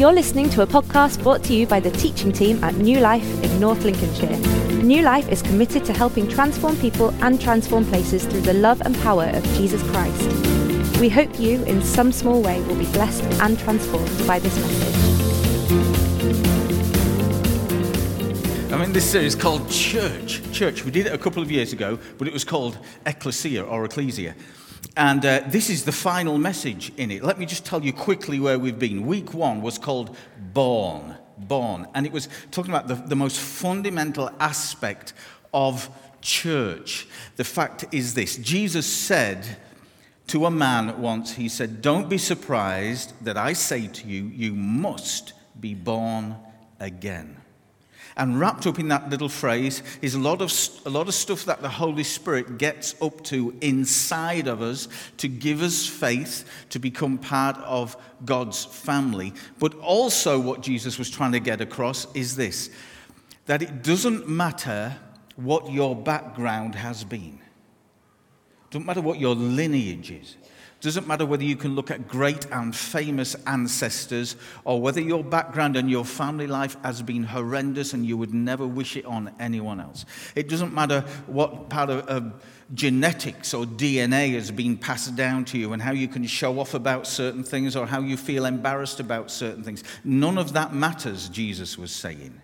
You're listening to a podcast brought to you by the teaching team at New Life in North Lincolnshire. New Life is committed to helping transform people and transform places through the love and power of Jesus Christ. We hope you, in some small way, will be blessed and transformed by this message. I'm in this series called Church. Church. We did it a couple of years ago, but it was called Ecclesia or Ecclesia. And uh, this is the final message in it. Let me just tell you quickly where we've been. Week one was called Born. Born. And it was talking about the, the most fundamental aspect of church. The fact is this Jesus said to a man once, He said, Don't be surprised that I say to you, you must be born again. And wrapped up in that little phrase is a lot, of, a lot of stuff that the Holy Spirit gets up to inside of us to give us faith to become part of God's family. But also, what Jesus was trying to get across is this that it doesn't matter what your background has been, it doesn't matter what your lineage is. Doesn't matter whether you can look at great and famous ancestors or whether your background and your family life has been horrendous and you would never wish it on anyone else. It doesn't matter what part of, of genetics or DNA has been passed down to you and how you can show off about certain things or how you feel embarrassed about certain things. None of that matters, Jesus was saying.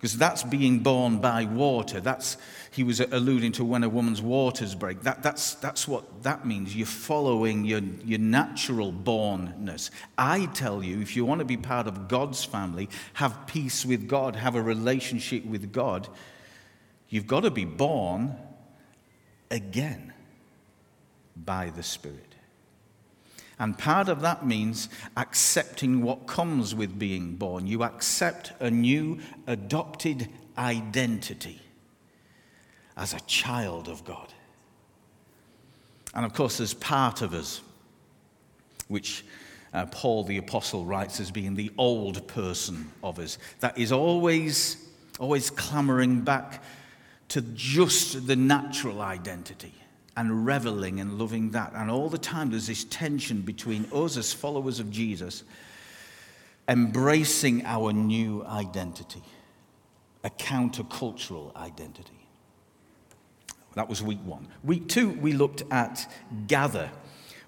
Because that's being born by water. That's he was alluding to when a woman's waters break. That, that's, that's what that means. You're following your, your natural bornness. I tell you, if you want to be part of God's family, have peace with God, have a relationship with God, you've got to be born again by the Spirit. And part of that means accepting what comes with being born. You accept a new adopted identity as a child of God. And of course, there's part of us, which uh, Paul the Apostle writes as being the old person of us, that is always, always clamoring back to just the natural identity and reveling and loving that. And all the time, there's this tension between us as followers of Jesus embracing our new identity, a countercultural identity. That was week one. Week two, we looked at gather,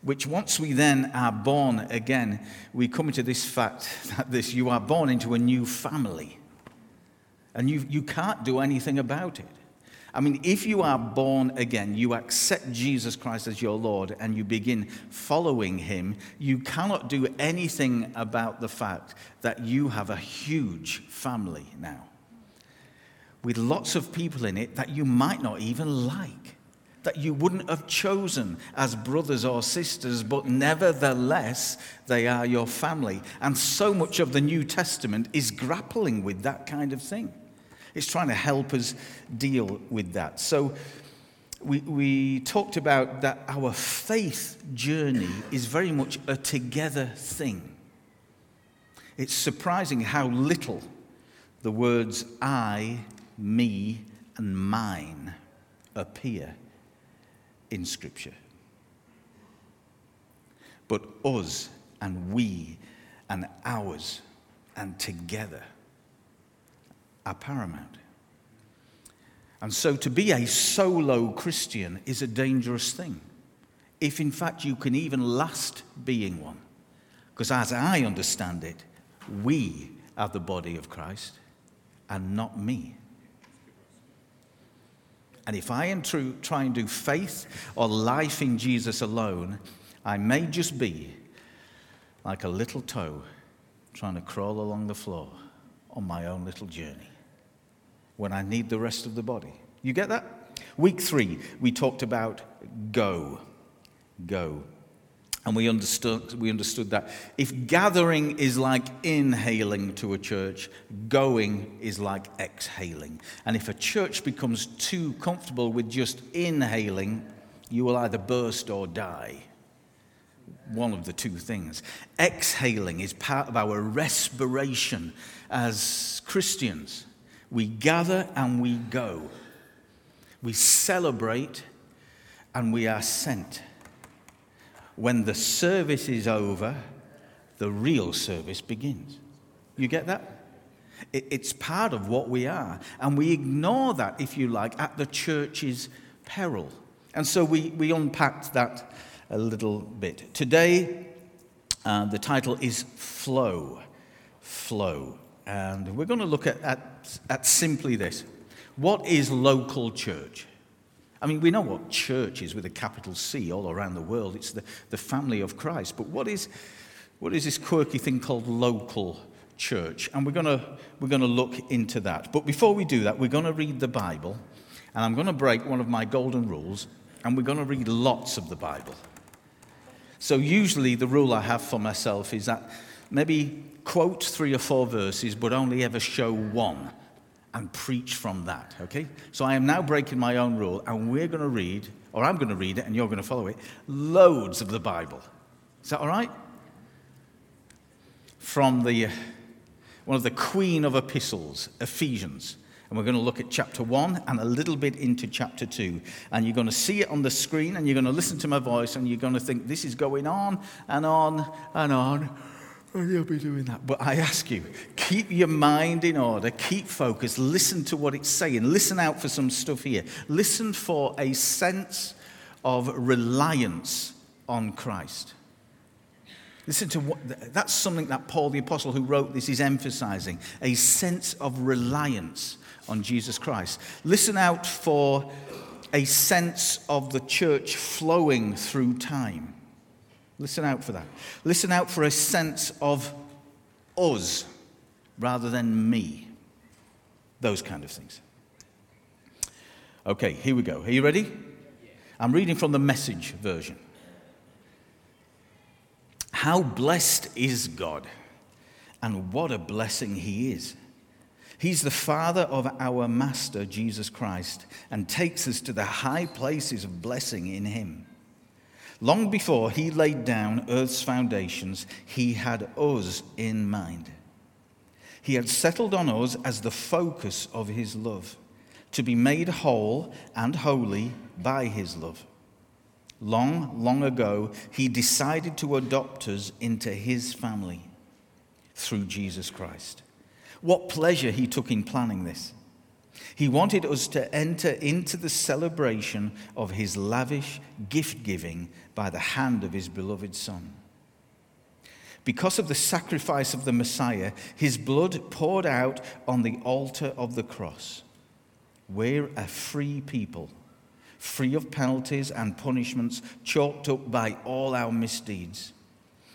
which once we then are born again, we come into this fact that this you are born into a new family. And you, you can't do anything about it. I mean, if you are born again, you accept Jesus Christ as your Lord, and you begin following him, you cannot do anything about the fact that you have a huge family now with lots of people in it that you might not even like, that you wouldn't have chosen as brothers or sisters, but nevertheless, they are your family. And so much of the New Testament is grappling with that kind of thing. It's trying to help us deal with that. So, we, we talked about that our faith journey is very much a together thing. It's surprising how little the words I me, and mine appear in Scripture. But us and we and ours and together are paramount. And so to be a solo Christian is a dangerous thing. If in fact you can even last being one. Because as I understand it, we are the body of Christ and not me. And if I try and do faith or life in Jesus alone, I may just be like a little toe trying to crawl along the floor on my own little journey when I need the rest of the body. You get that? Week three, we talked about go. Go. And we understood, we understood that if gathering is like inhaling to a church, going is like exhaling. And if a church becomes too comfortable with just inhaling, you will either burst or die. One of the two things. Exhaling is part of our respiration as Christians. We gather and we go. We celebrate and we are sent when the service is over, the real service begins. You get that? It's part of what we are. And we ignore that, if you like, at the church's peril. And so we, we unpacked that a little bit. Today, uh, the title is Flow. Flow. And we're going to look at, at, at simply this What is local church? I mean, we know what church is with a capital C all around the world. It's the, the family of Christ. But what is, what is this quirky thing called local church? And we're going to, we're going to look into that. But before we do that, we're going to read the Bible. And I'm going to break one of my golden rules. And we're going to read lots of the Bible. So, usually, the rule I have for myself is that maybe quote three or four verses, but only ever show one and preach from that, okay? So I am now breaking my own rule, and we're going to read, or I'm going to read it, and you're going to follow it, loads of the Bible. Is that all right? From the, one of the queen of epistles, Ephesians. And we're going to look at chapter 1 and a little bit into chapter 2. And you're going to see it on the screen, and you're going to listen to my voice, and you're going to think, this is going on and on and on and you'll be doing that. But I ask you, keep your mind in order, keep focused, listen to what it's saying, listen out for some stuff here. Listen for a sense of reliance on Christ. Listen to what that's something that Paul the Apostle, who wrote this, is emphasizing a sense of reliance on Jesus Christ. Listen out for a sense of the church flowing through time. Listen out for that. Listen out for a sense of us rather than me. Those kind of things. Okay, here we go. Are you ready? I'm reading from the message version. How blessed is God, and what a blessing He is. He's the Father of our Master, Jesus Christ, and takes us to the high places of blessing in Him. Long before he laid down earth's foundations, he had us in mind. He had settled on us as the focus of his love, to be made whole and holy by his love. Long, long ago, he decided to adopt us into his family through Jesus Christ. What pleasure he took in planning this. He wanted us to enter into the celebration of his lavish gift giving by the hand of his beloved Son. Because of the sacrifice of the Messiah, his blood poured out on the altar of the cross. We're a free people, free of penalties and punishments chalked up by all our misdeeds.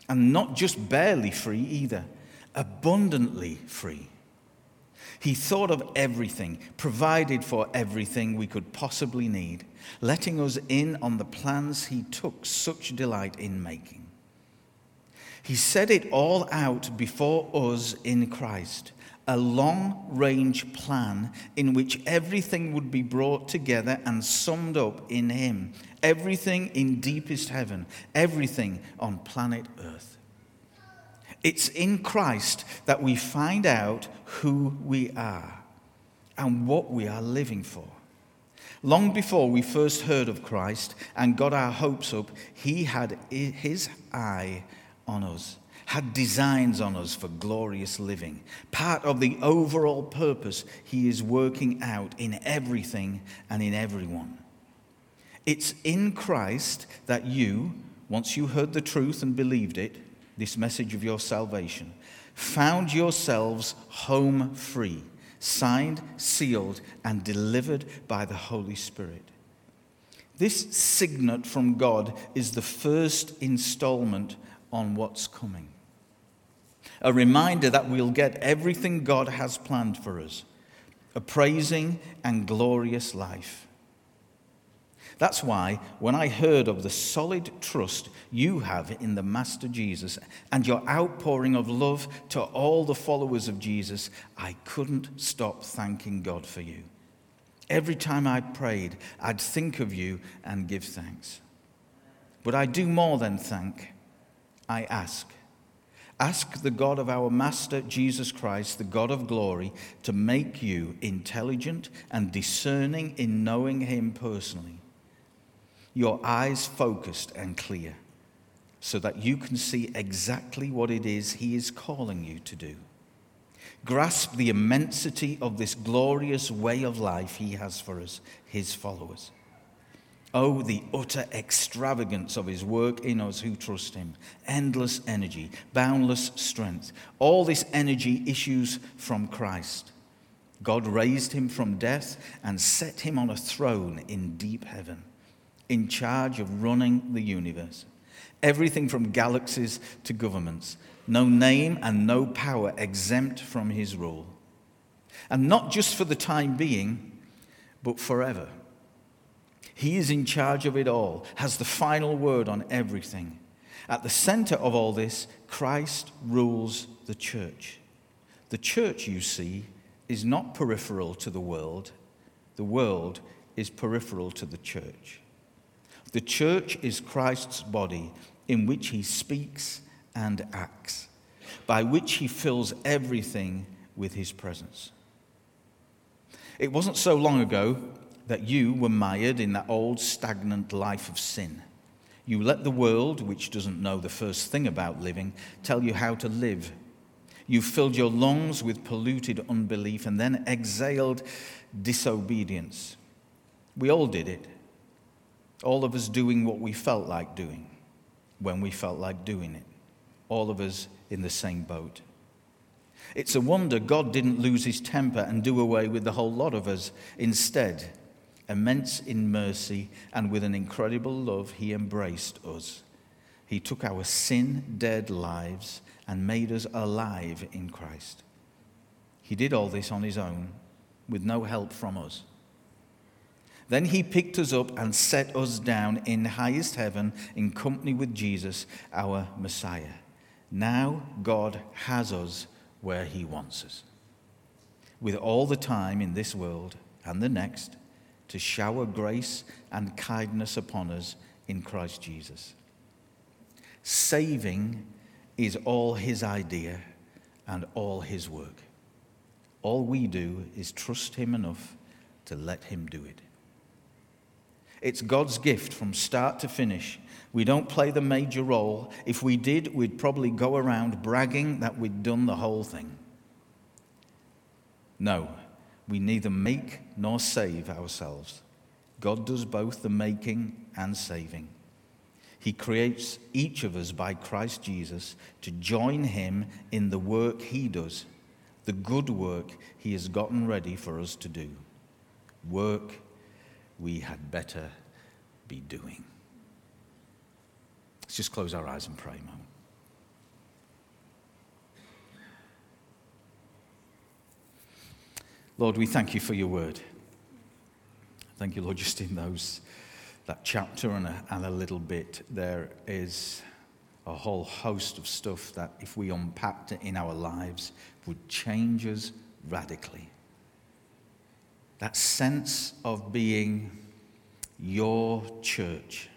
And not just barely free either, abundantly free. He thought of everything, provided for everything we could possibly need, letting us in on the plans he took such delight in making. He set it all out before us in Christ, a long range plan in which everything would be brought together and summed up in Him. Everything in deepest heaven, everything on planet Earth. It's in Christ that we find out who we are and what we are living for. Long before we first heard of Christ and got our hopes up, He had His eye on us, had designs on us for glorious living. Part of the overall purpose He is working out in everything and in everyone. It's in Christ that you, once you heard the truth and believed it, this message of your salvation, found yourselves home free, signed, sealed, and delivered by the Holy Spirit. This signet from God is the first installment on what's coming. A reminder that we'll get everything God has planned for us a praising and glorious life. That's why when I heard of the solid trust you have in the Master Jesus and your outpouring of love to all the followers of Jesus, I couldn't stop thanking God for you. Every time I prayed, I'd think of you and give thanks. But I do more than thank, I ask. Ask the God of our Master Jesus Christ, the God of glory, to make you intelligent and discerning in knowing Him personally your eyes focused and clear. so that you can see exactly what it is He is calling you to do. Grasp the immensity of this glorious way of life He has for us, His followers. Oh, the utter extravagance of His work in us who trust Him. Endless energy, boundless strength. All this energy issues from Christ. God raised Him from death and set Him on a throne in deep heaven, in charge of running the universe everything from galaxies to governments, no name and no power exempt from his rule. And not just for the time being, but forever. He is in charge of it all, has the final word on everything. At the center of all this, Christ rules the church. The church, you see, is not peripheral to the world, the world is peripheral to the church. The church is Christ's body in which he speaks and acts, by which he fills everything with his presence. It wasn't so long ago that you were mired in that old stagnant life of sin. You let the world, which doesn't know the first thing about living, tell you how to live. You filled your lungs with polluted unbelief and then exhaled disobedience. We all did it all of us doing what we felt like doing when we felt like doing it. All of us in the same boat. It's a wonder God didn't lose his temper and do away with the whole lot of us. Instead, immense in mercy and with an incredible love, he embraced us. He took our sin dead lives and made us alive in Christ. He did all this on his own with no help from us. Then he picked us up and set us down in highest heaven in company with Jesus, our Messiah. Now God has us where he wants us. With all the time in this world and the next to shower grace and kindness upon us in Christ Jesus. Saving is all his idea and all his work. All we do is trust him enough to let him do it. It's God's gift from start to finish. We don't play the major role. If we did, we'd probably go around bragging that we'd done the whole thing. No, we neither make nor save ourselves. God does both the making and saving. He creates each of us by Christ Jesus to join him in the work he does, the good work he has gotten ready for us to do. Work we had better be doing. Let's just close our eyes and pray, moment. Lord, we thank you for your word. Thank you, Lord, just in those, that chapter and a, and a little bit, there is a whole host of stuff that if we unpacked it in our lives would change us radically. That sense of being your church,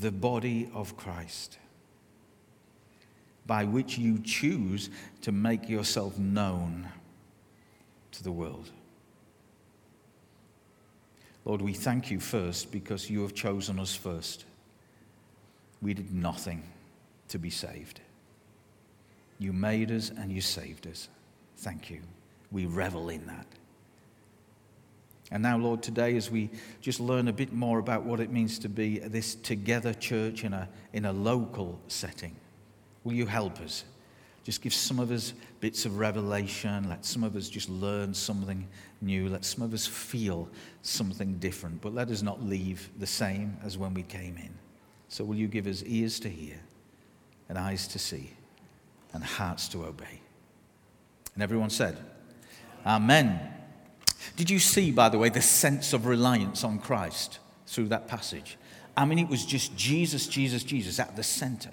the body of Christ, by which you choose to make yourself known to the world. Lord, we thank you first because you have chosen us first. We did nothing to be saved. You made us and you saved us. Thank you. We revel in that. And now, Lord, today, as we just learn a bit more about what it means to be this together church in a, in a local setting, will you help us? Just give some of us bits of revelation. Let some of us just learn something new. Let some of us feel something different. But let us not leave the same as when we came in. So, will you give us ears to hear, and eyes to see, and hearts to obey? And everyone said, Amen. Did you see, by the way, the sense of reliance on Christ through that passage? I mean, it was just Jesus, Jesus, Jesus at the center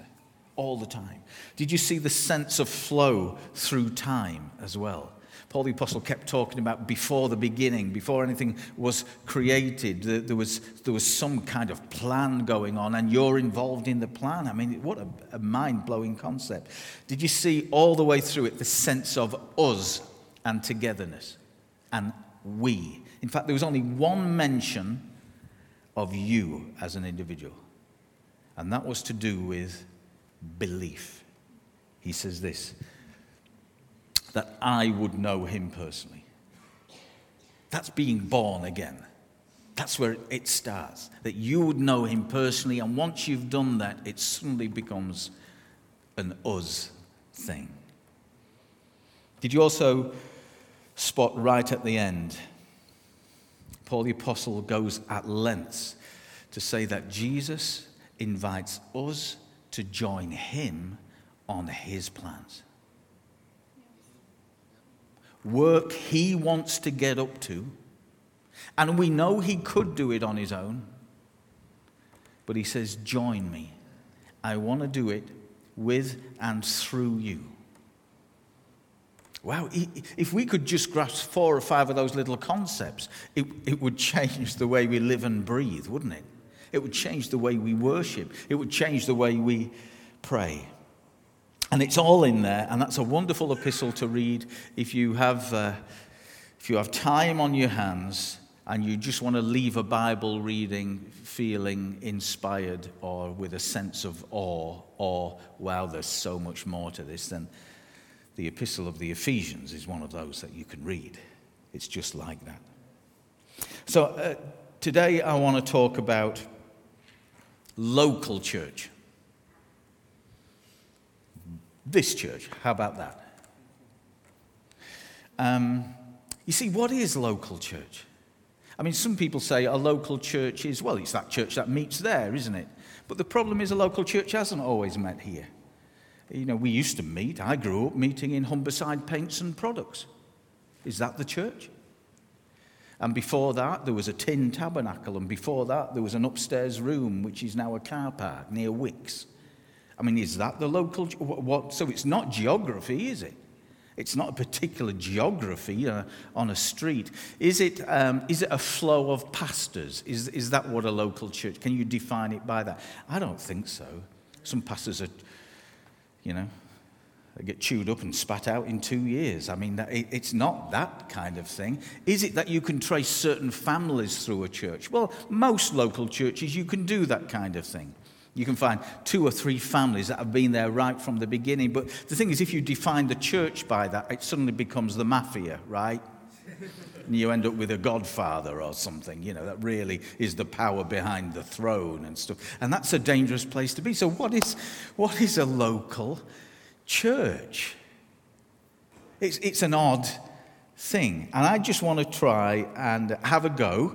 all the time. Did you see the sense of flow through time as well? Paul the Apostle kept talking about before the beginning, before anything was created, there was, there was some kind of plan going on, and you're involved in the plan. I mean, what a, a mind blowing concept. Did you see all the way through it the sense of us and togetherness and we. In fact, there was only one mention of you as an individual. and that was to do with belief. He says this that I would know him personally. That's being born again. That's where it starts. That you would know him personally, and once you've done that, it suddenly becomes an us thing. Did you also spot right at the end? Paul the Apostle goes at lengths to say that Jesus invites us to join him on his plans. Work he wants to get up to and we know he could do it on his own. But he says, Join me. I want to do it with and through you. Wow, if we could just grasp four or five of those little concepts, it, it would change the way we live and breathe, wouldn't it? It would change the way we worship, it would change the way we pray. And it's all in there, and that's a wonderful epistle to read if you have, uh, if you have time on your hands and you just want to leave a Bible reading feeling inspired or with a sense of awe or, wow, there's so much more to this, then the Epistle of the Ephesians is one of those that you can read. It's just like that. So uh, today I want to talk about local church. This church, how about that? Um, you see, what is local church? I mean, some people say a local church is, well, it's that church that meets there, isn't it? But the problem is a local church hasn't always met here. You know, we used to meet, I grew up meeting in Humberside Paints and Products. Is that the church? And before that, there was a tin tabernacle, and before that, there was an upstairs room, which is now a car park near Wickes. I mean, is that the local? What, so it's not geography, is it? It's not a particular geography uh, on a street. Is it, um, is it a flow of pastors? Is, is that what a local church? Can you define it by that? I don't think so. Some pastors are, you know, get chewed up and spat out in two years. I mean, it's not that kind of thing. Is it that you can trace certain families through a church? Well, most local churches, you can do that kind of thing. You can find two or three families that have been there right from the beginning. But the thing is, if you define the church by that, it suddenly becomes the mafia, right? and you end up with a godfather or something, you know, that really is the power behind the throne and stuff. And that's a dangerous place to be. So, what is, what is a local church? It's, it's an odd thing. And I just want to try and have a go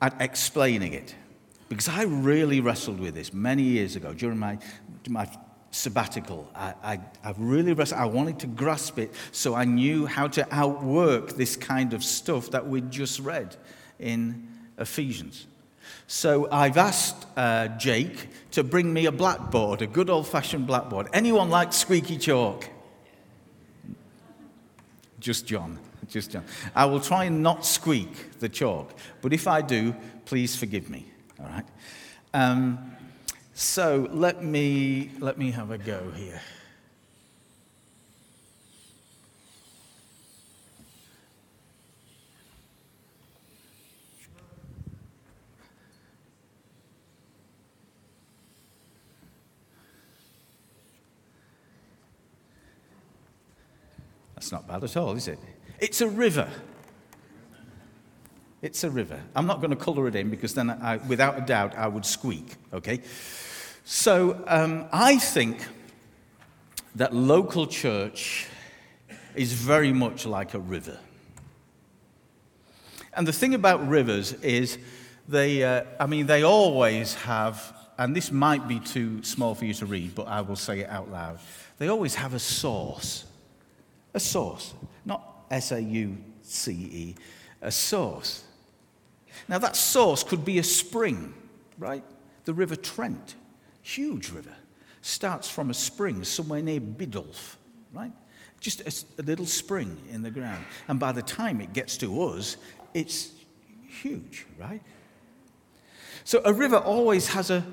at explaining it. Because I really wrestled with this many years ago during my, my sabbatical. I, I, I really I wanted to grasp it so I knew how to outwork this kind of stuff that we'd just read in Ephesians. So I've asked uh, Jake to bring me a blackboard, a good old fashioned blackboard. Anyone like squeaky chalk? Just John. Just John. I will try and not squeak the chalk, but if I do, please forgive me. All right. Um, so let me let me have a go here. That's not bad at all, is it? It's a river. It's a river. I'm not going to colour it in because then, I, without a doubt, I would squeak, okay? So um, I think that local church is very much like a river. And the thing about rivers is they, uh, I mean, they always have, and this might be too small for you to read, but I will say it out loud. They always have a source. A source. Not S A U C E, a source. Now, that source could be a spring, right? The River Trent, huge river, starts from a spring somewhere near Biddulph, right? Just a, a little spring in the ground. And by the time it gets to us, it's huge, right? So a river always has a,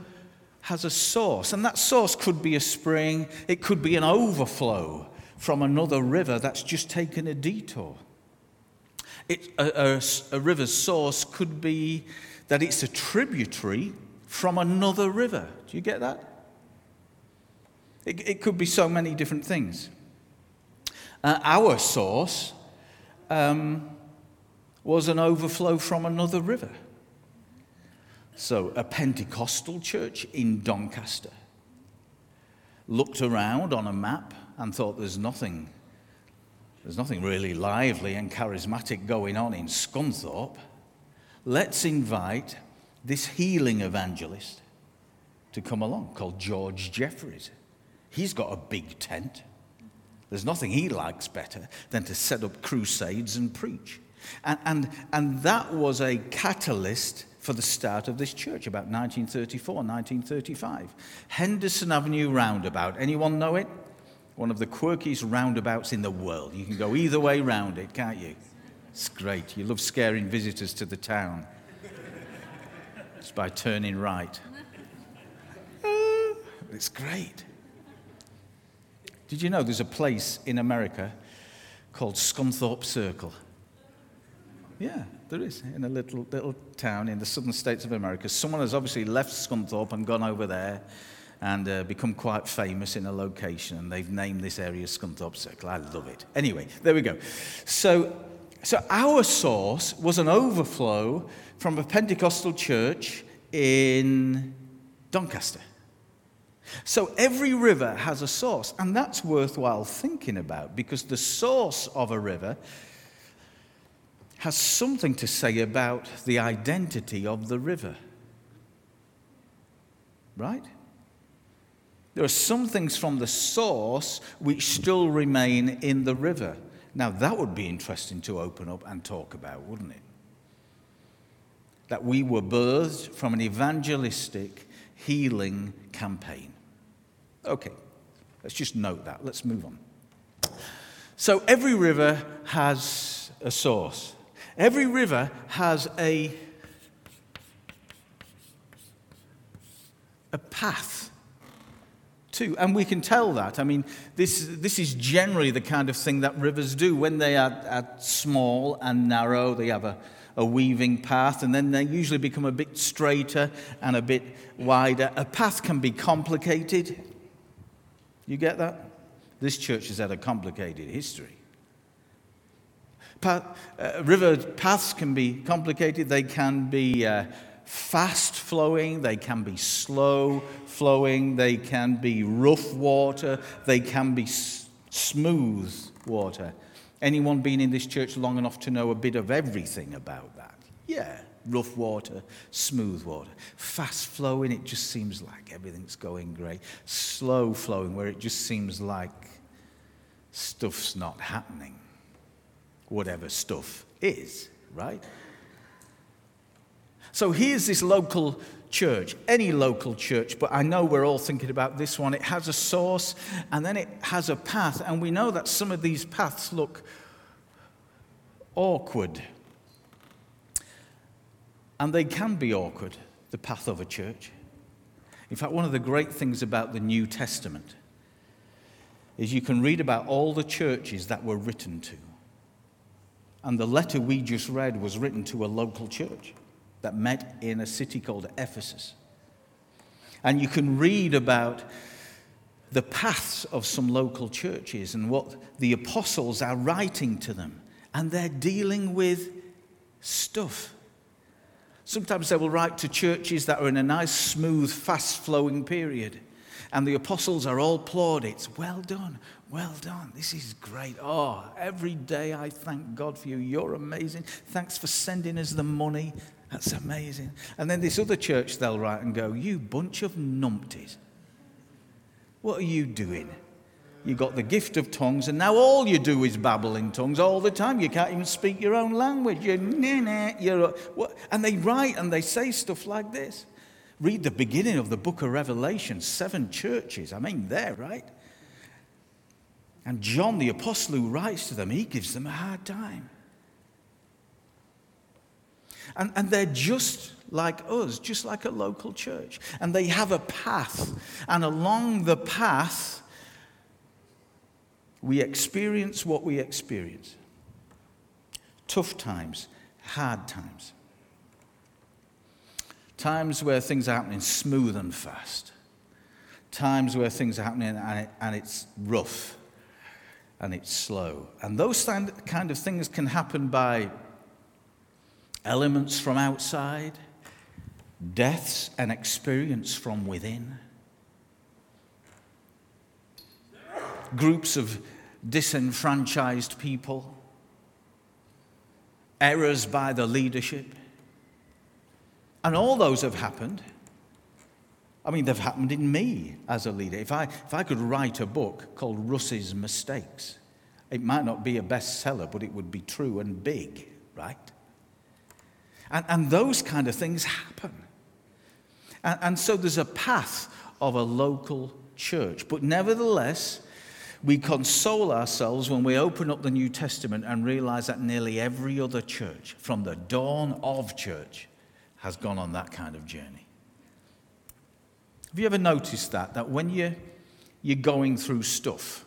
has a source, and that source could be a spring, it could be an overflow from another river that's just taken a detour. It, a, a, a river's source could be that it's a tributary from another river. Do you get that? It, it could be so many different things. Uh, our source um, was an overflow from another river. So, a Pentecostal church in Doncaster looked around on a map and thought there's nothing, there's nothing really lively and charismatic going on in Scunthorpe. Let's invite this healing evangelist to come along called George Jeffreys. He's got a big tent. There's nothing he likes better than to set up crusades and preach. And, and, and that was a catalyst for the start of this church about 1934, 1935. Henderson Avenue Roundabout. Anyone know it? One of the quirkiest roundabouts in the world. You can go either way round it, can't you? It's great. You love scaring visitors to the town. It's by turning right. It's great. Did you know there's a place in America called Scunthorpe Circle? Yeah, there is, in a little, little town in the southern states of America. Someone has obviously left Scunthorpe and gone over there and uh, become quite famous in a location, and they've named this area Scunthorpe Circle. I love it. Anyway, there we go. So, so our source was an overflow from a Pentecostal church in Doncaster. So every river has a source, and that's worthwhile thinking about because the source of a river has something to say about the identity of the river. Right? There are some things from the source which still remain in the river. Now, that would be interesting to open up and talk about, wouldn't it? That we were birthed from an evangelistic healing campaign. Okay, let's just note that. Let's move on. So, every river has a source. Every river has a, a path too. And we can tell that. I mean, this, this is generally the kind of thing that rivers do. When they are, are small and narrow, they have a, a weaving path, and then they usually become a bit straighter and a bit wider. A path can be complicated. You get that? This church has had a complicated history path, uh, river paths can be complicated, they can be uh, fast flowing, they can be slow flowing, they can be rough water, they can be s- smooth water. Anyone been in this church long enough to know a bit of everything about that? Yeah, rough water, smooth water. Fast flowing, it just seems like everything's going great. Slow flowing, where it just seems like stuff's not happening whatever stuff is, right? So here's this local church, any local church, but I know we're all thinking about this one. It has a source and then it has a path, and we know that some of these paths look awkward. And they can be awkward, the path of a church. In fact, one of the great things about the New Testament is you can read about all the churches that were written to. And the letter we just read was written to a local church that met in a city called Ephesus. And you can read about the paths of some local churches and what the apostles are writing to them. And they're dealing with stuff. Sometimes they will write to churches that are in a nice, smooth, fast flowing period. And the apostles are all plaudits. Well done, well done. This is great. Oh, every day I thank God for you. You're amazing. Thanks for sending us the money. That's amazing. And then this other church they'll write and go, You bunch of numpties. What are you doing? You got the gift of tongues, and now all you do is babble in tongues all the time. You can't even speak your own language. You're, nah, nah, you're what? And they write and they say stuff like this. Read the beginning of the book of Revelation, seven churches. I mean, there, right? And John, the apostle who writes to them, he gives them a hard time. And, and they're just like us, just like a local church. And they have a path. And along the path, we experience what we experience tough times, hard times. times where things are happening smooth and fast, times where things are happening and, it, and it's rough and it's slow. And those kind of things can happen by elements from outside, deaths and experience from within, groups of disenfranchised people, errors by the leadership. And all those have happened. I mean, they've happened in me as a leader. If I, if I could write a book called Russ's Mistakes, it might not be a bestseller, but it would be true and big, right? And, and those kind of things happen. And, and so there's a path of a local church. But nevertheless, we console ourselves when we open up the New Testament and realize that nearly every other church, from the dawn of church, has gone on that kind of journey. Have you ever noticed that? That when you, you're going through stuff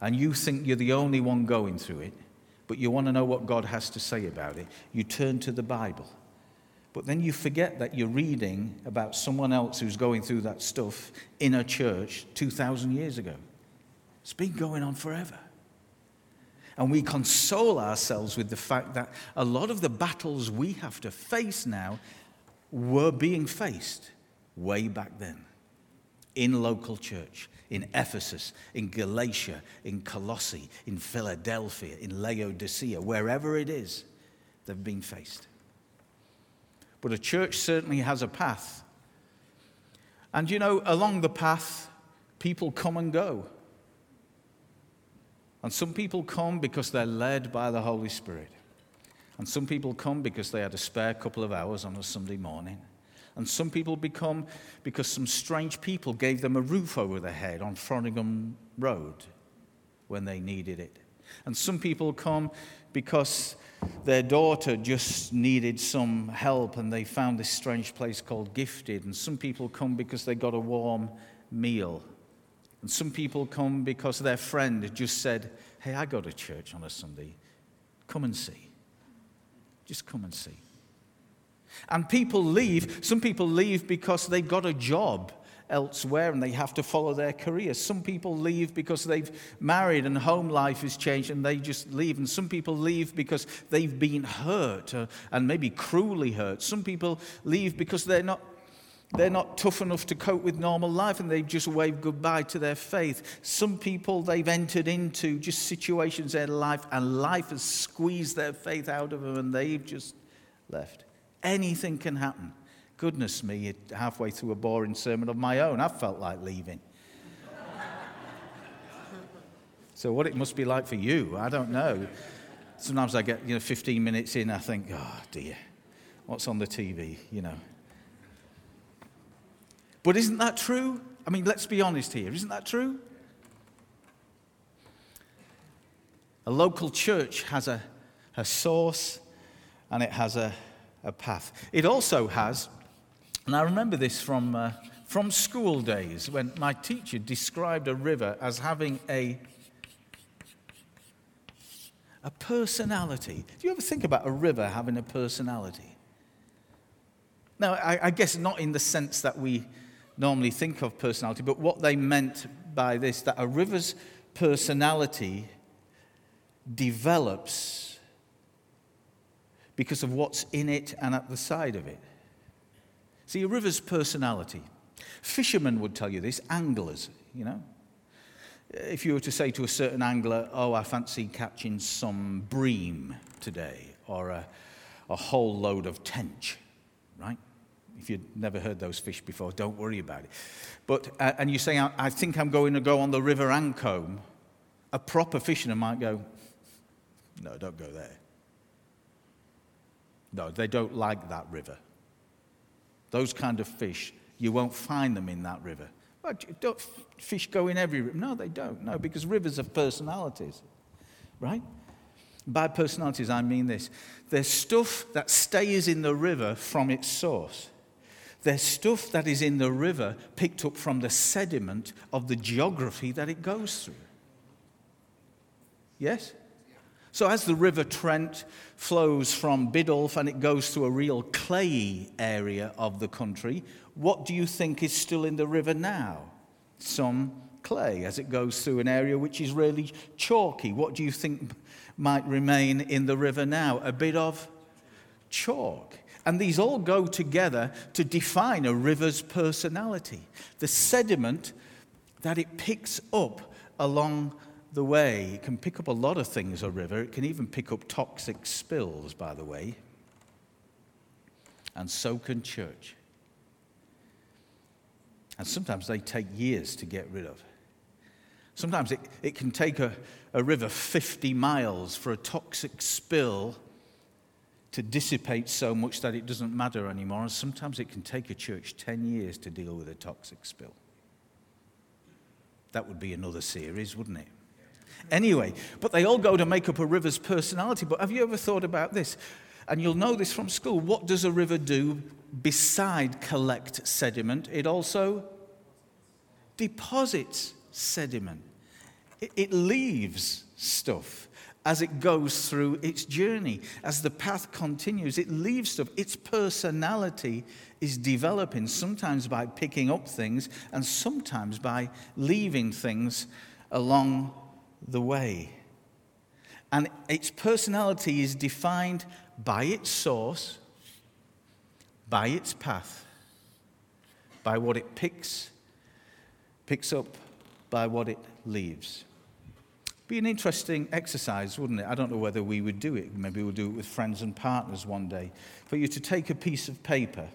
and you think you're the only one going through it, but you want to know what God has to say about it, you turn to the Bible. But then you forget that you're reading about someone else who's going through that stuff in a church 2,000 years ago. It's been going on forever. And we console ourselves with the fact that a lot of the battles we have to face now were being faced way back then in local church, in Ephesus, in Galatia, in Colossae, in Philadelphia, in Laodicea, wherever it is, they've been faced. But a church certainly has a path. And you know, along the path, people come and go. And some people come because they're led by the Holy Spirit. And some people come because they had a spare couple of hours on a Sunday morning. And some people become because some strange people gave them a roof over their head on Frodingham Road when they needed it. And some people come because their daughter just needed some help and they found this strange place called Gifted. And some people come because they got a warm meal and some people come because their friend just said, Hey, I go to church on a Sunday. Come and see. Just come and see. And people leave. Some people leave because they've got a job elsewhere and they have to follow their career. Some people leave because they've married and home life has changed and they just leave. And some people leave because they've been hurt uh, and maybe cruelly hurt. Some people leave because they're not they're not tough enough to cope with normal life and they've just waved goodbye to their faith. Some people, they've entered into just situations in life and life has squeezed their faith out of them and they've just left. Anything can happen. Goodness me, halfway through a boring sermon of my own, I've felt like leaving. so, what it must be like for you, I don't know. Sometimes I get, you know, 15 minutes in, I think, oh dear, what's on the TV, you know. But isn't that true? I mean, let's be honest here. Isn't that true? A local church has a, a source and it has a, a path. It also has, and I remember this from, uh, from school days when my teacher described a river as having a, a personality. Do you ever think about a river having a personality? Now, I, I guess not in the sense that we normally think of personality, but what they meant by this that a river's personality develops because of what's in it and at the side of it. See, a river's personality. Fishermen would tell you this, anglers, you know. If you were to say to a certain angler, Oh, I fancy catching some bream today, or a, a whole load of tench, right? If you'd never heard those fish before, don't worry about it. But, uh, and you say, I, I think I'm going to go on the River Ancholme, a proper fisherman might go, No, don't go there. No, they don't like that river. Those kind of fish, you won't find them in that river. But fish go in every river? No, they don't. No, because rivers have personalities, right? By personalities, I mean this. There's stuff that stays in the river from its source. There's stuff that is in the river picked up from the sediment of the geography that it goes through. Yes? So, as the River Trent flows from Biddulph and it goes to a real clayey area of the country, what do you think is still in the river now? Some clay. As it goes through an area which is really chalky, what do you think might remain in the river now? A bit of chalk. And these all go together to define a river's personality. The sediment that it picks up along the way. It can pick up a lot of things, a river. It can even pick up toxic spills, by the way. And so can church. And sometimes they take years to get rid of. Sometimes it, it can take a, a river 50 miles for a toxic spill to dissipate so much that it doesn't matter anymore. And sometimes it can take a church 10 years to deal with a toxic spill. That would be another series, wouldn't it? Anyway, but they all go to make up a river's personality. But have you ever thought about this? And you'll know this from school. What does a river do beside collect sediment? It also deposits sediment, it, it leaves stuff as it goes through its journey. As the path continues, it leaves stuff. Its personality is developing, sometimes by picking up things, and sometimes by leaving things along the way. And its personality is defined by its source, by its path, by what it picks, picks up, by what it leaves. Be an interesting exercise, wouldn't it? I don't know whether we would do it. Maybe we'll do it with friends and partners one day. For you to take a piece of paper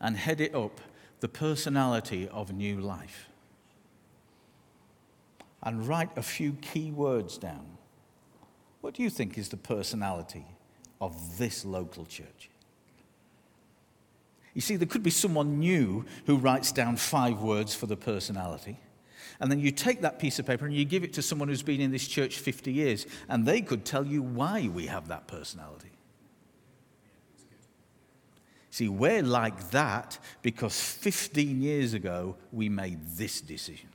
and head it up the personality of new life and write a few key words down. What do you think is the personality of this local church? You see, there could be someone new who writes down five words for the personality. And then you take that piece of paper and you give it to someone who's been in this church 50 years, and they could tell you why we have that personality. See, we're like that because 15 years ago we made this decision.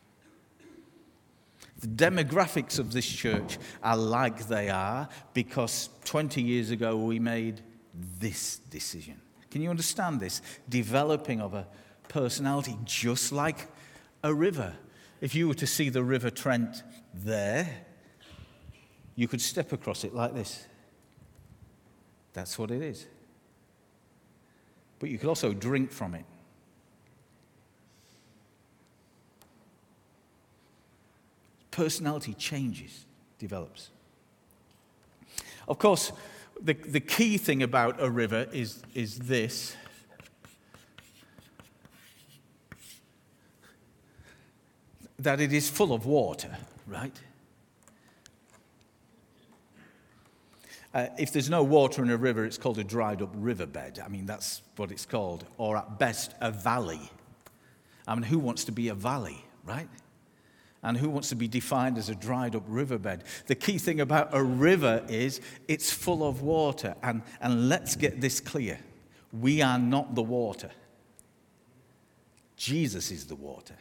The demographics of this church are like they are because 20 years ago we made this decision. Can you understand this? Developing of a personality just like a river. If you were to see the River Trent there, you could step across it like this. That's what it is. But you could also drink from it. Personality changes, develops. Of course, the, the key thing about a river is, is this. That it is full of water, right? Uh, if there's no water in a river, it's called a dried up riverbed. I mean, that's what it's called. Or at best, a valley. I mean, who wants to be a valley, right? And who wants to be defined as a dried up riverbed? The key thing about a river is it's full of water. And, and let's get this clear we are not the water, Jesus is the water.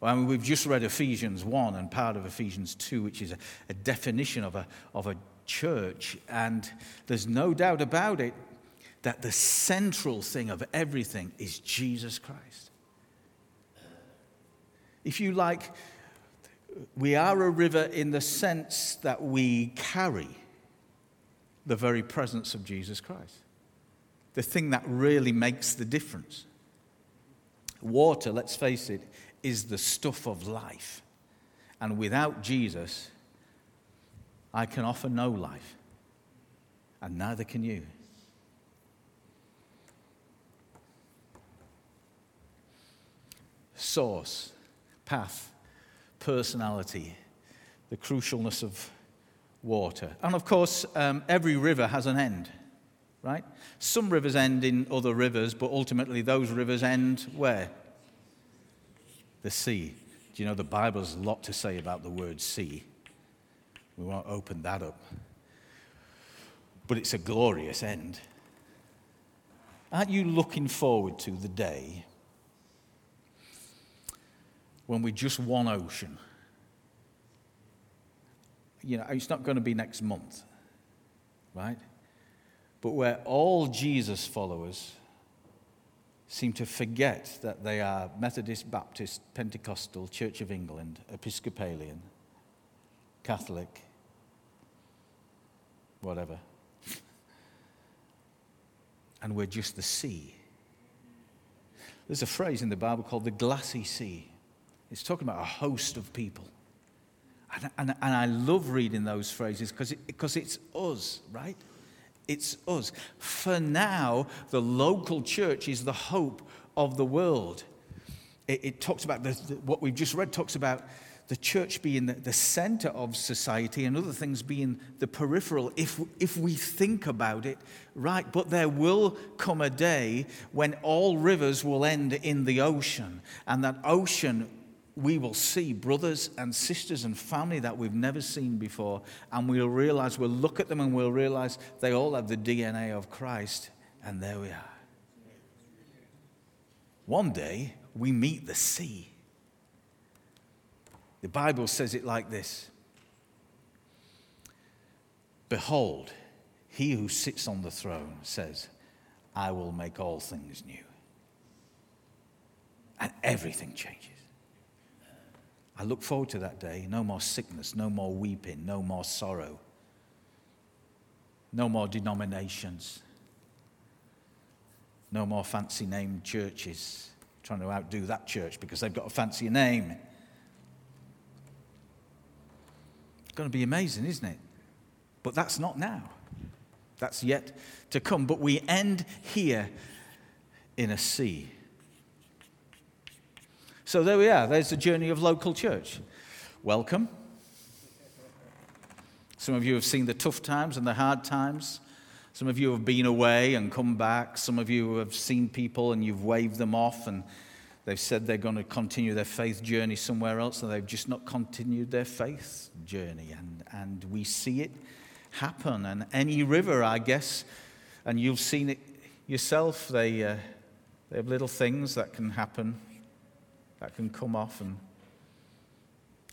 I mean, we've just read Ephesians 1 and part of Ephesians 2, which is a, a definition of a, of a church. And there's no doubt about it that the central thing of everything is Jesus Christ if you like, we are a river in the sense that we carry the very presence of Jesus Christ, the thing that really makes the difference. Water, let's face it, is the stuff of life. And without Jesus, I can offer no life, and neither can you. Source path, personality, the crucialness of water. And of course, um, every river has an end, right? Some rivers end in other rivers, but ultimately those rivers end where? The sea. Do you know the Bible has a lot to say about the word sea? We won't open that up. But it's a glorious end. Aren't you looking forward to the day when we're just one ocean you know, it's not going to be next month, right? But where all Jesus followers seem to forget that they are Methodist, Baptist, Pentecostal, Church of England, Episcopalian, Catholic, whatever. and we're just the sea. There's a phrase in the Bible called the glassy sea. It's talking about a host of people. And, and, and I love reading those phrases because it, because it's us, right? It's us. For now, the local church is the hope of the world. It, it talks about the, the, what we've just read, talks about the church being the, the center of society and other things being the peripheral if, if we think about it right. But there will come a day when all rivers will end in the ocean, and that ocean we will see brothers and sisters and family that we've never seen before, and we'll realize, we'll look at them and we'll realize they all have the DNA of Christ, and there we are. One day, we meet the sea. The Bible says it like this Behold, he who sits on the throne says, I will make all things new. And everything changes. I look forward to that day. No more sickness, no more weeping, no more sorrow, no more denominations, no more fancy named churches trying to outdo that church because they've got a fancier name. It's going to be amazing, isn't it? But that's not now. That's yet to come. But we end here in a sea. So there we are. There's the journey of local church. Welcome. Some of you have seen the tough times and the hard times. Some of you have been away and come back. Some of you have seen people and you've waved them off and they've said they're going to continue their faith journey somewhere else and they've just not continued their faith journey. And, and we see it happen. And any river, I guess, and you've seen it yourself, they, uh, they have little things that can happen that can come off. And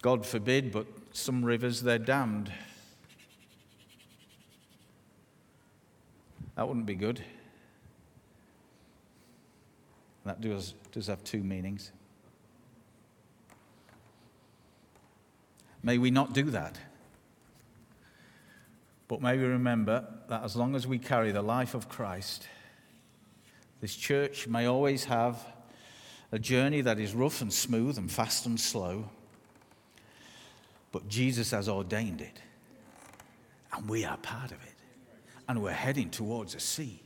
God forbid, but some rivers, they're dammed. That wouldn't be good. That does, does have two meanings. May we not do that. But may we remember that as long as we carry the life of Christ, this church may always have a journey that is rough and smooth and fast and slow. But Jesus has ordained it. And we are part of it. And we're heading towards a sea.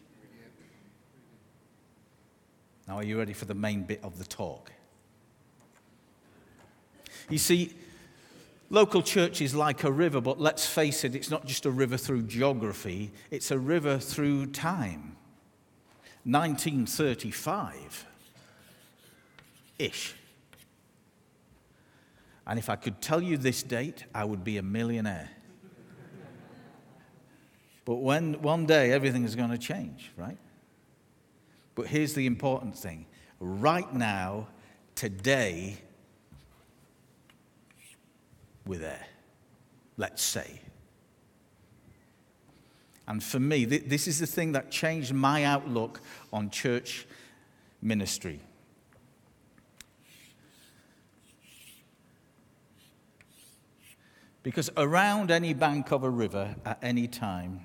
Now, are you ready for the main bit of the talk? You see, local church is like a river, but let's face it, it's not just a river through geography, it's a river through time. 1935 ish. And if I could tell you this date, I would be a millionaire. but when one day everything is going to change, right? But here's the important thing right now, today, we're there. Let's say. And for me, th- this is the thing that changed my outlook on church ministry. Because around any bank of a river at any time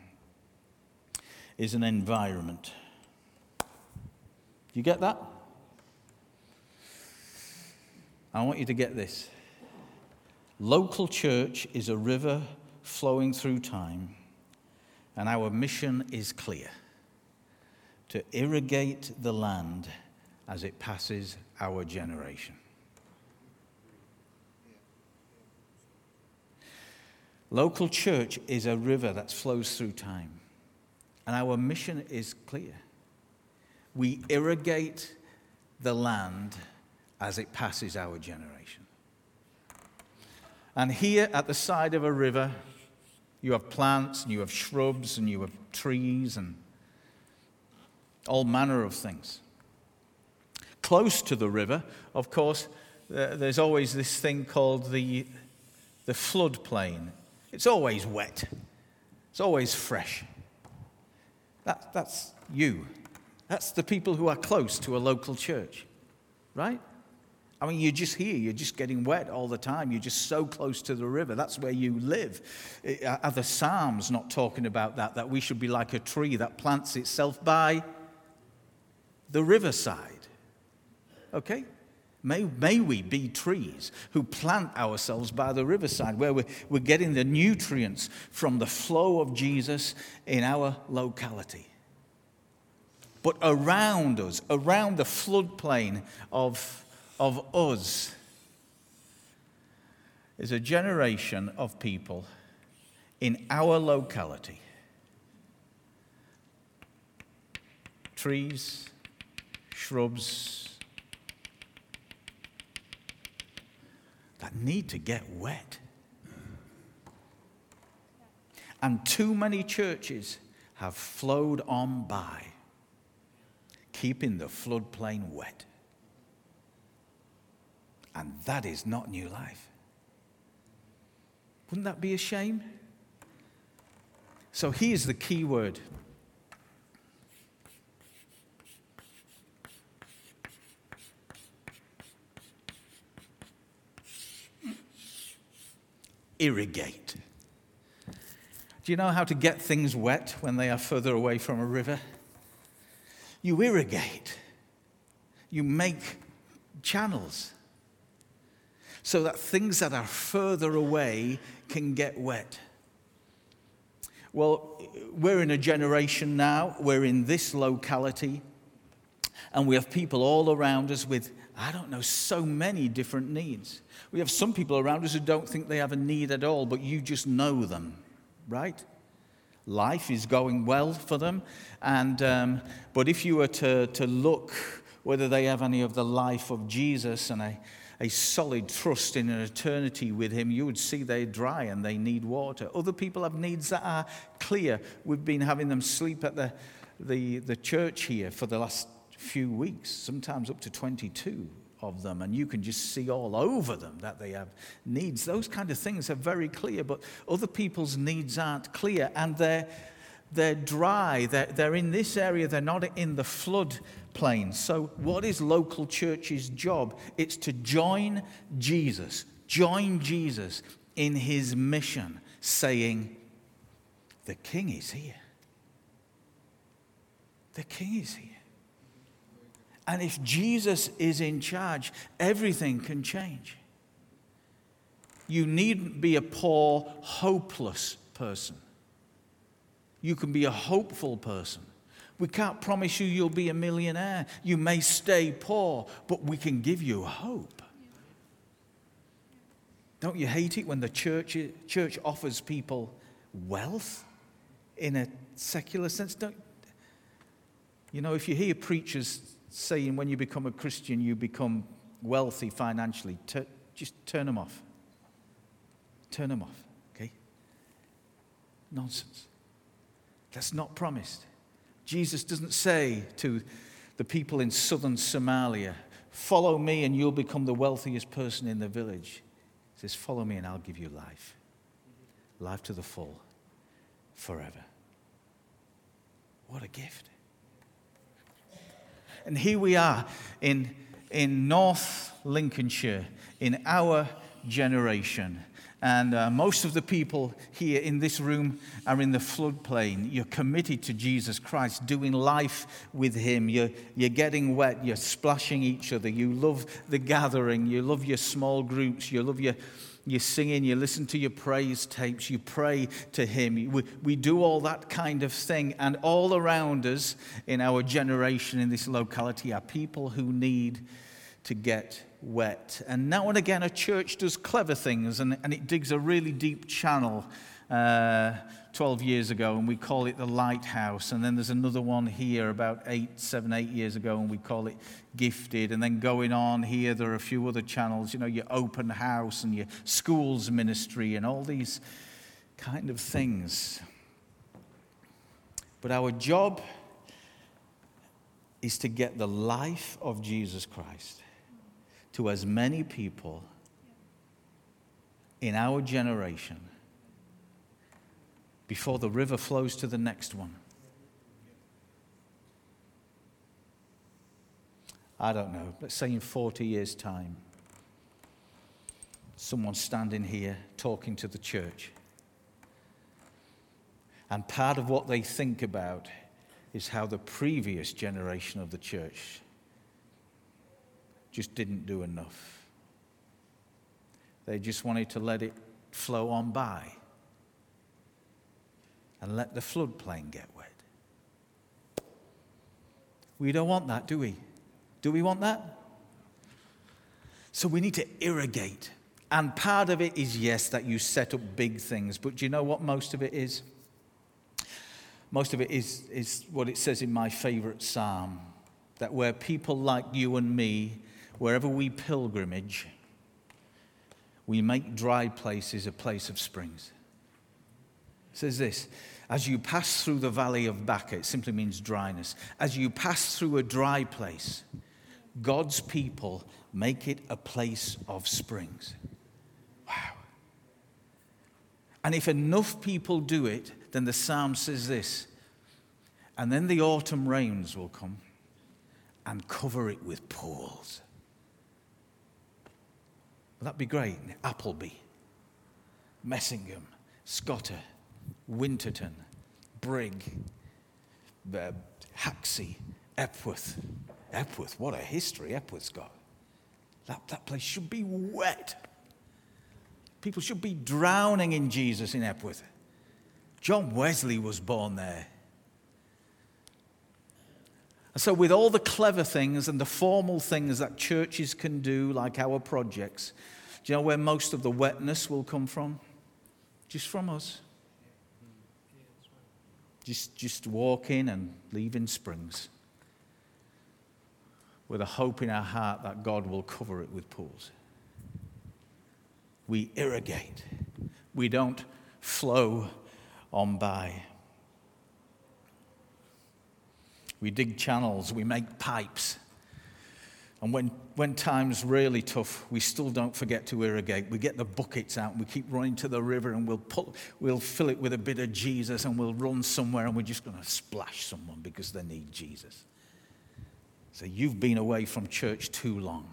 is an environment. You get that? I want you to get this. Local church is a river flowing through time, and our mission is clear to irrigate the land as it passes our generation. Local church is a river that flows through time. And our mission is clear. We irrigate the land as it passes our generation. And here at the side of a river, you have plants and you have shrubs and you have trees and all manner of things. Close to the river, of course, uh, there's always this thing called the, the floodplain It's always wet, it's always fresh. That, that's you. That's the people who are close to a local church, right? I mean, you're just here, you're just getting wet all the time. You're just so close to the river. That's where you live. Eh, are the Psalms not talking about that? That we should be like a tree that plants itself by the riverside. Okay? May, may we be trees who plant ourselves by the riverside where we're, we're getting the nutrients from the flow of Jesus in our locality. But around us, around the floodplain of of us is a generation of people in our locality. Trees, shrubs that need to get wet. And too many churches have flowed on by, keeping the floodplain wet. And that is not new life. Wouldn't that be a shame? So here's the key word irrigate. Do you know how to get things wet when they are further away from a river? You irrigate, you make channels so that things that are further away can get wet. Well, we're in a generation now, we're in this locality, and we have people all around us with, I don't know, so many different needs. We have some people around us who don't think they have a need at all, but you just know them, right? Life is going well for them, and, um, but if you were to, to look whether they have any of the life of Jesus, and a, a solid trust in an eternity with Him, you would see they're dry and they need water. Other people have needs that are clear. We've been having them sleep at the, the, the church here for the last few weeks, sometimes up to 22 of them, and you can just see all over them that they have needs. Those kind of things are very clear, but other people's needs aren't clear, and they're, they're dry. They're, they're in this area, they're not in the flood plain. So, what is local church's job? It's to join Jesus, join Jesus in his mission, saying, The king is here. The king is here. And if Jesus is in charge, everything can change. You needn't be a poor, hopeless person. You can be a hopeful person. We can't promise you you'll be a millionaire. You may stay poor, but we can give you hope. Don't you hate it when the church, church offers people wealth in a secular sense? Don't, you know, if you hear preachers saying when you become a Christian you become wealthy financially, just turn them off. Turn them off, okay? Nonsense. That's not promised. Jesus doesn't say to the people in southern Somalia, Follow me and you'll become the wealthiest person in the village. He says, Follow me and I'll give you life. Life to the full, forever. What a gift. And here we are in, in North Lincolnshire, in our generation. And uh, most of the people here in this room are in the floodplain. You're committed to Jesus Christ, doing life with Him. You're, you're getting wet. You're splashing each other. You love the gathering. You love your small groups. You love your, your singing. You listen to your praise tapes. You pray to Him. We, we do all that kind of thing. And all around us in our generation, in this locality, are people who need to get wet. And now and again, a church does clever things and, and it digs a really deep channel. Uh, 12 years ago, and we call it the Lighthouse. And then there's another one here about eight, seven, eight years ago, and we call it Gifted. And then going on here, there are a few other channels, you know, your open house and your schools ministry and all these kind of things. But our job is to get the life of Jesus Christ to as many people in our generation before the river flows to the next one. I don't know, let's say in 40 years' time, someone standing here talking to the church. And part of what they think about is how the previous generation of the church just didn't do enough. They just wanted to let it flow on by and let the floodplain get wet. We don't want that, do we? Do we want that? So we need to irrigate. And part of it is, yes, that you set up big things, but do you know what most of it is? Most of it is, is what it says in my favorite psalm that where people like you and me, wherever we pilgrimage, we make dry places a place of springs. It says this as you pass through the valley of Baca, it simply means dryness. As you pass through a dry place, God's people make it a place of springs. Wow. And if enough people do it, then the psalm says this and then the autumn rains will come and cover it with pools. Would that be great? Appleby, Messingham, Scotter, Winterton, Brigg, uh, Haxey, Epworth. Epworth, what a history Epworth's got. That, that place should be wet. People should be drowning in Jesus in Epworth. John Wesley was born there. And So, with all the clever things and the formal things that churches can do, like our projects, do you know where most of the wetness will come from? Just from us. Just, just walking and leaving springs with a hope in our heart that God will cover it with pools. We irrigate, we don't flow on by. We dig channels, we make pipes. And when, when time's really tough, we still don't forget to irrigate. We get the buckets out and we keep running to the river and we'll, pull, we'll fill it with a bit of Jesus and we'll run somewhere and we're just going to splash someone because they need Jesus. So you've been away from church too long.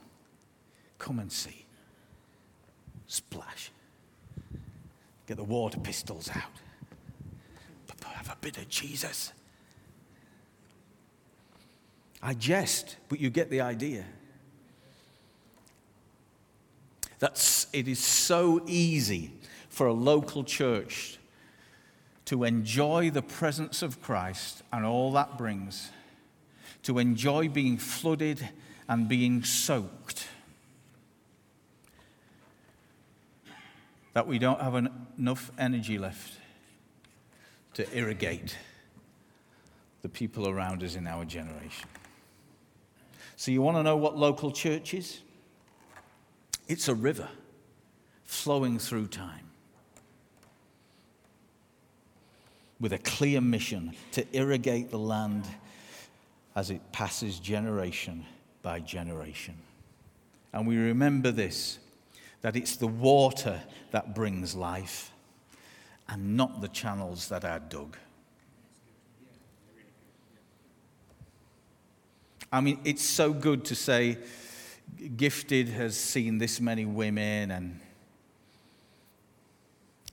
Come and see. Splash. Get the water pistols out. Have a bit of Jesus. I jest, but you get the idea. That's, it is so easy for a local church to enjoy the presence of Christ and all that brings, to enjoy being flooded and being soaked, that we don't have enough energy left to irrigate the people around us in our generation. So, you want to know what local church is? It's a river flowing through time with a clear mission to irrigate the land as it passes generation by generation. And we remember this that it's the water that brings life and not the channels that are dug. I mean, it's so good to say, Gifted has seen this many women, and,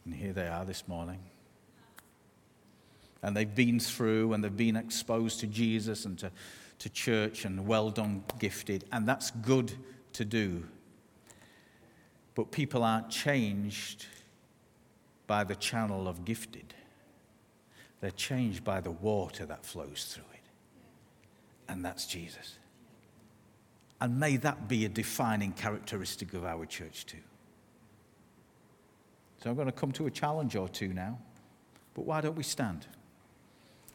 and here they are this morning. And they've been through and they've been exposed to Jesus and to, to church, and well done, Gifted. And that's good to do. But people aren't changed by the channel of Gifted, they're changed by the water that flows through it and that's Jesus. And may that be a defining characteristic of our church, too. So I'm going to come to a challenge or two now. But why don't we stand?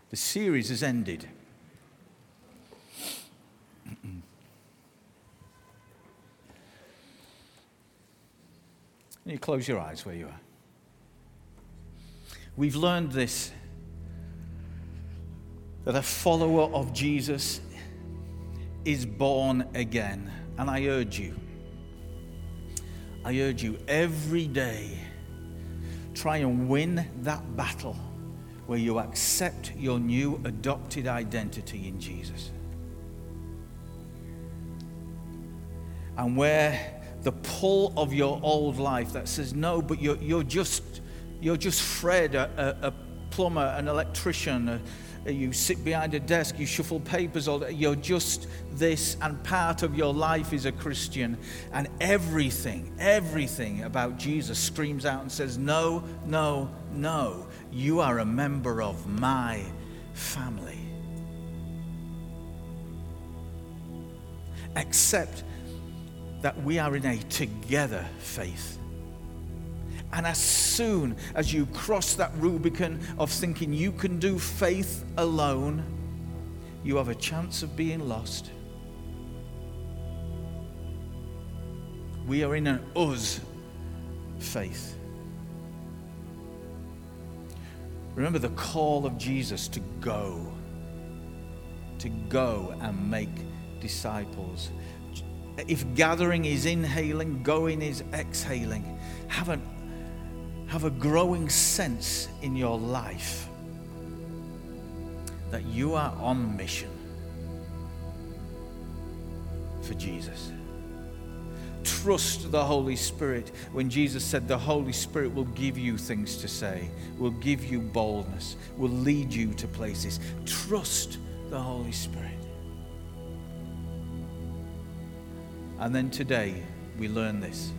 The series has ended. you close your eyes where you are. We've learned this that a follower of Jesus is born again. And I urge you, I urge you every day, try and win that battle where you accept your new adopted identity in Jesus. And where the pull of your old life that says, no, but you're, you're, just, you're just Fred, a, a, a plumber, an electrician, a, you sit behind a desk, you shuffle papers all day. You're just this, and part of your life is a Christian. And everything, everything about Jesus screams out and says, No, no, no. You are a member of my family. Except that we are in a together faith. And as soon as you cross that Rubicon of thinking you can do faith alone, you have a chance of being lost. We are in an us faith. Remember the call of Jesus to go, to go and make disciples. If gathering is inhaling, going is exhaling. Have an have a growing sense in your life that you are on mission for Jesus. Trust the Holy Spirit when Jesus said the Holy Spirit will give you things to say, will give you boldness, will lead you to places. Trust the Holy Spirit. And then today we learn this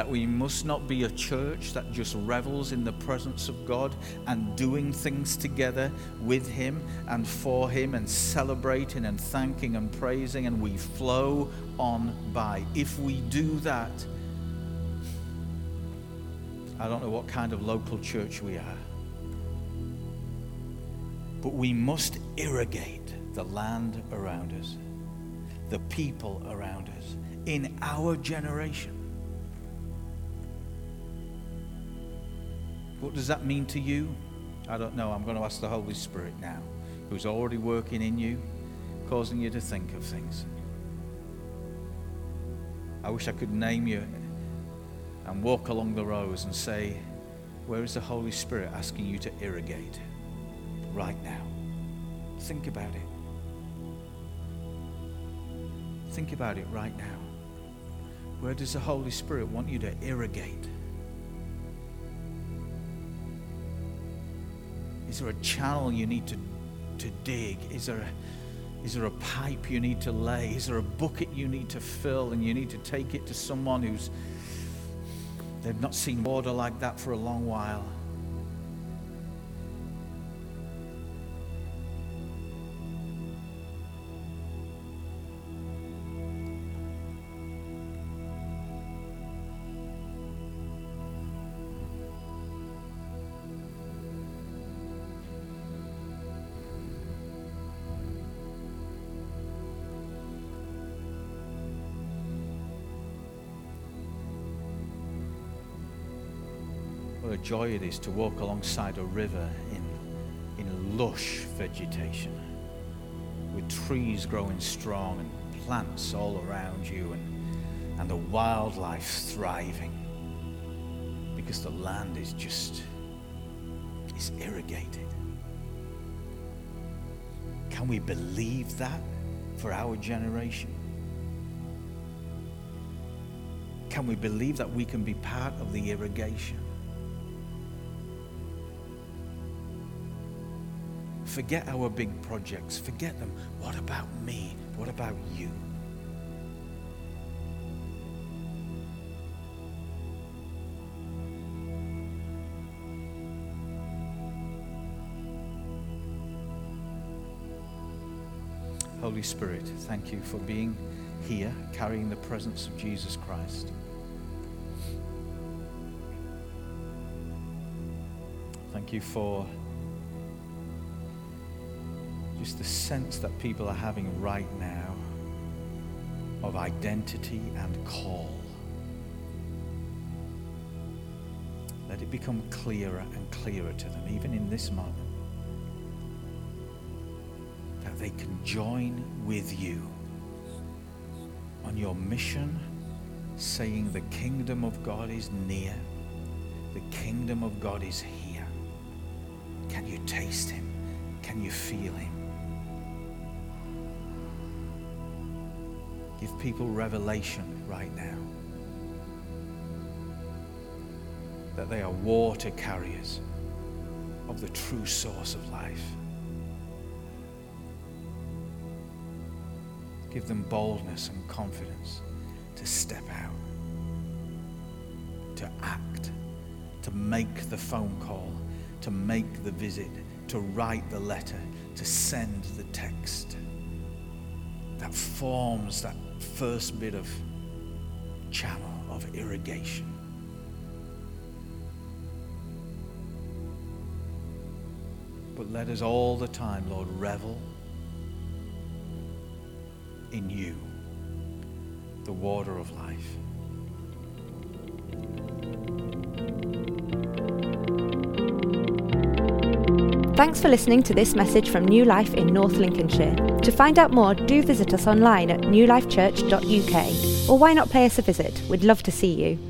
that we must not be a church that just revels in the presence of God and doing things together with Him and for Him and celebrating and thanking and praising, and we flow on by. If we do that, I don't know what kind of local church we are, but we must irrigate the land around us, the people around us, in our generation. What does that mean to you? I don't know. I'm going to ask the Holy Spirit now, who's already working in you, causing you to think of things. I wish I could name you and walk along the rows and say, Where is the Holy Spirit asking you to irrigate right now? Think about it. Think about it right now. Where does the Holy Spirit want you to irrigate? Is there a channel you need to, to dig? Is there, a, is there a pipe you need to lay? Is there a bucket you need to fill and you need to take it to someone who's they've not seen water like that for a long while? Joy it is to walk alongside a river in, in lush vegetation with trees growing strong and plants all around you and, and the wildlife thriving because the land is just is irrigated. Can we believe that for our generation? Can we believe that we can be part of the irrigation? Forget our big projects. Forget them. What about me? What about you? Holy Spirit, thank you for being here, carrying the presence of Jesus Christ. Thank you for just the sense that people are having right now of identity and call. Let it become clearer and clearer to them, even in this moment, that they can join with you on your mission, saying the kingdom of God is near, the kingdom of God is here. Can you taste Him? Can you feel Him? Give people revelation right now that they are water carriers of the true source of life. Give them boldness and confidence to step out, to act, to make the phone call, to make the visit, to write the letter, to send the text. That forms that first bit of channel of irrigation. But let us all the time, Lord, revel in you, the water of life. Thanks for listening to this message from New Life in North Lincolnshire. To find out more, do visit us online at newlifechurch.uk. Or why not pay us a visit? We'd love to see you.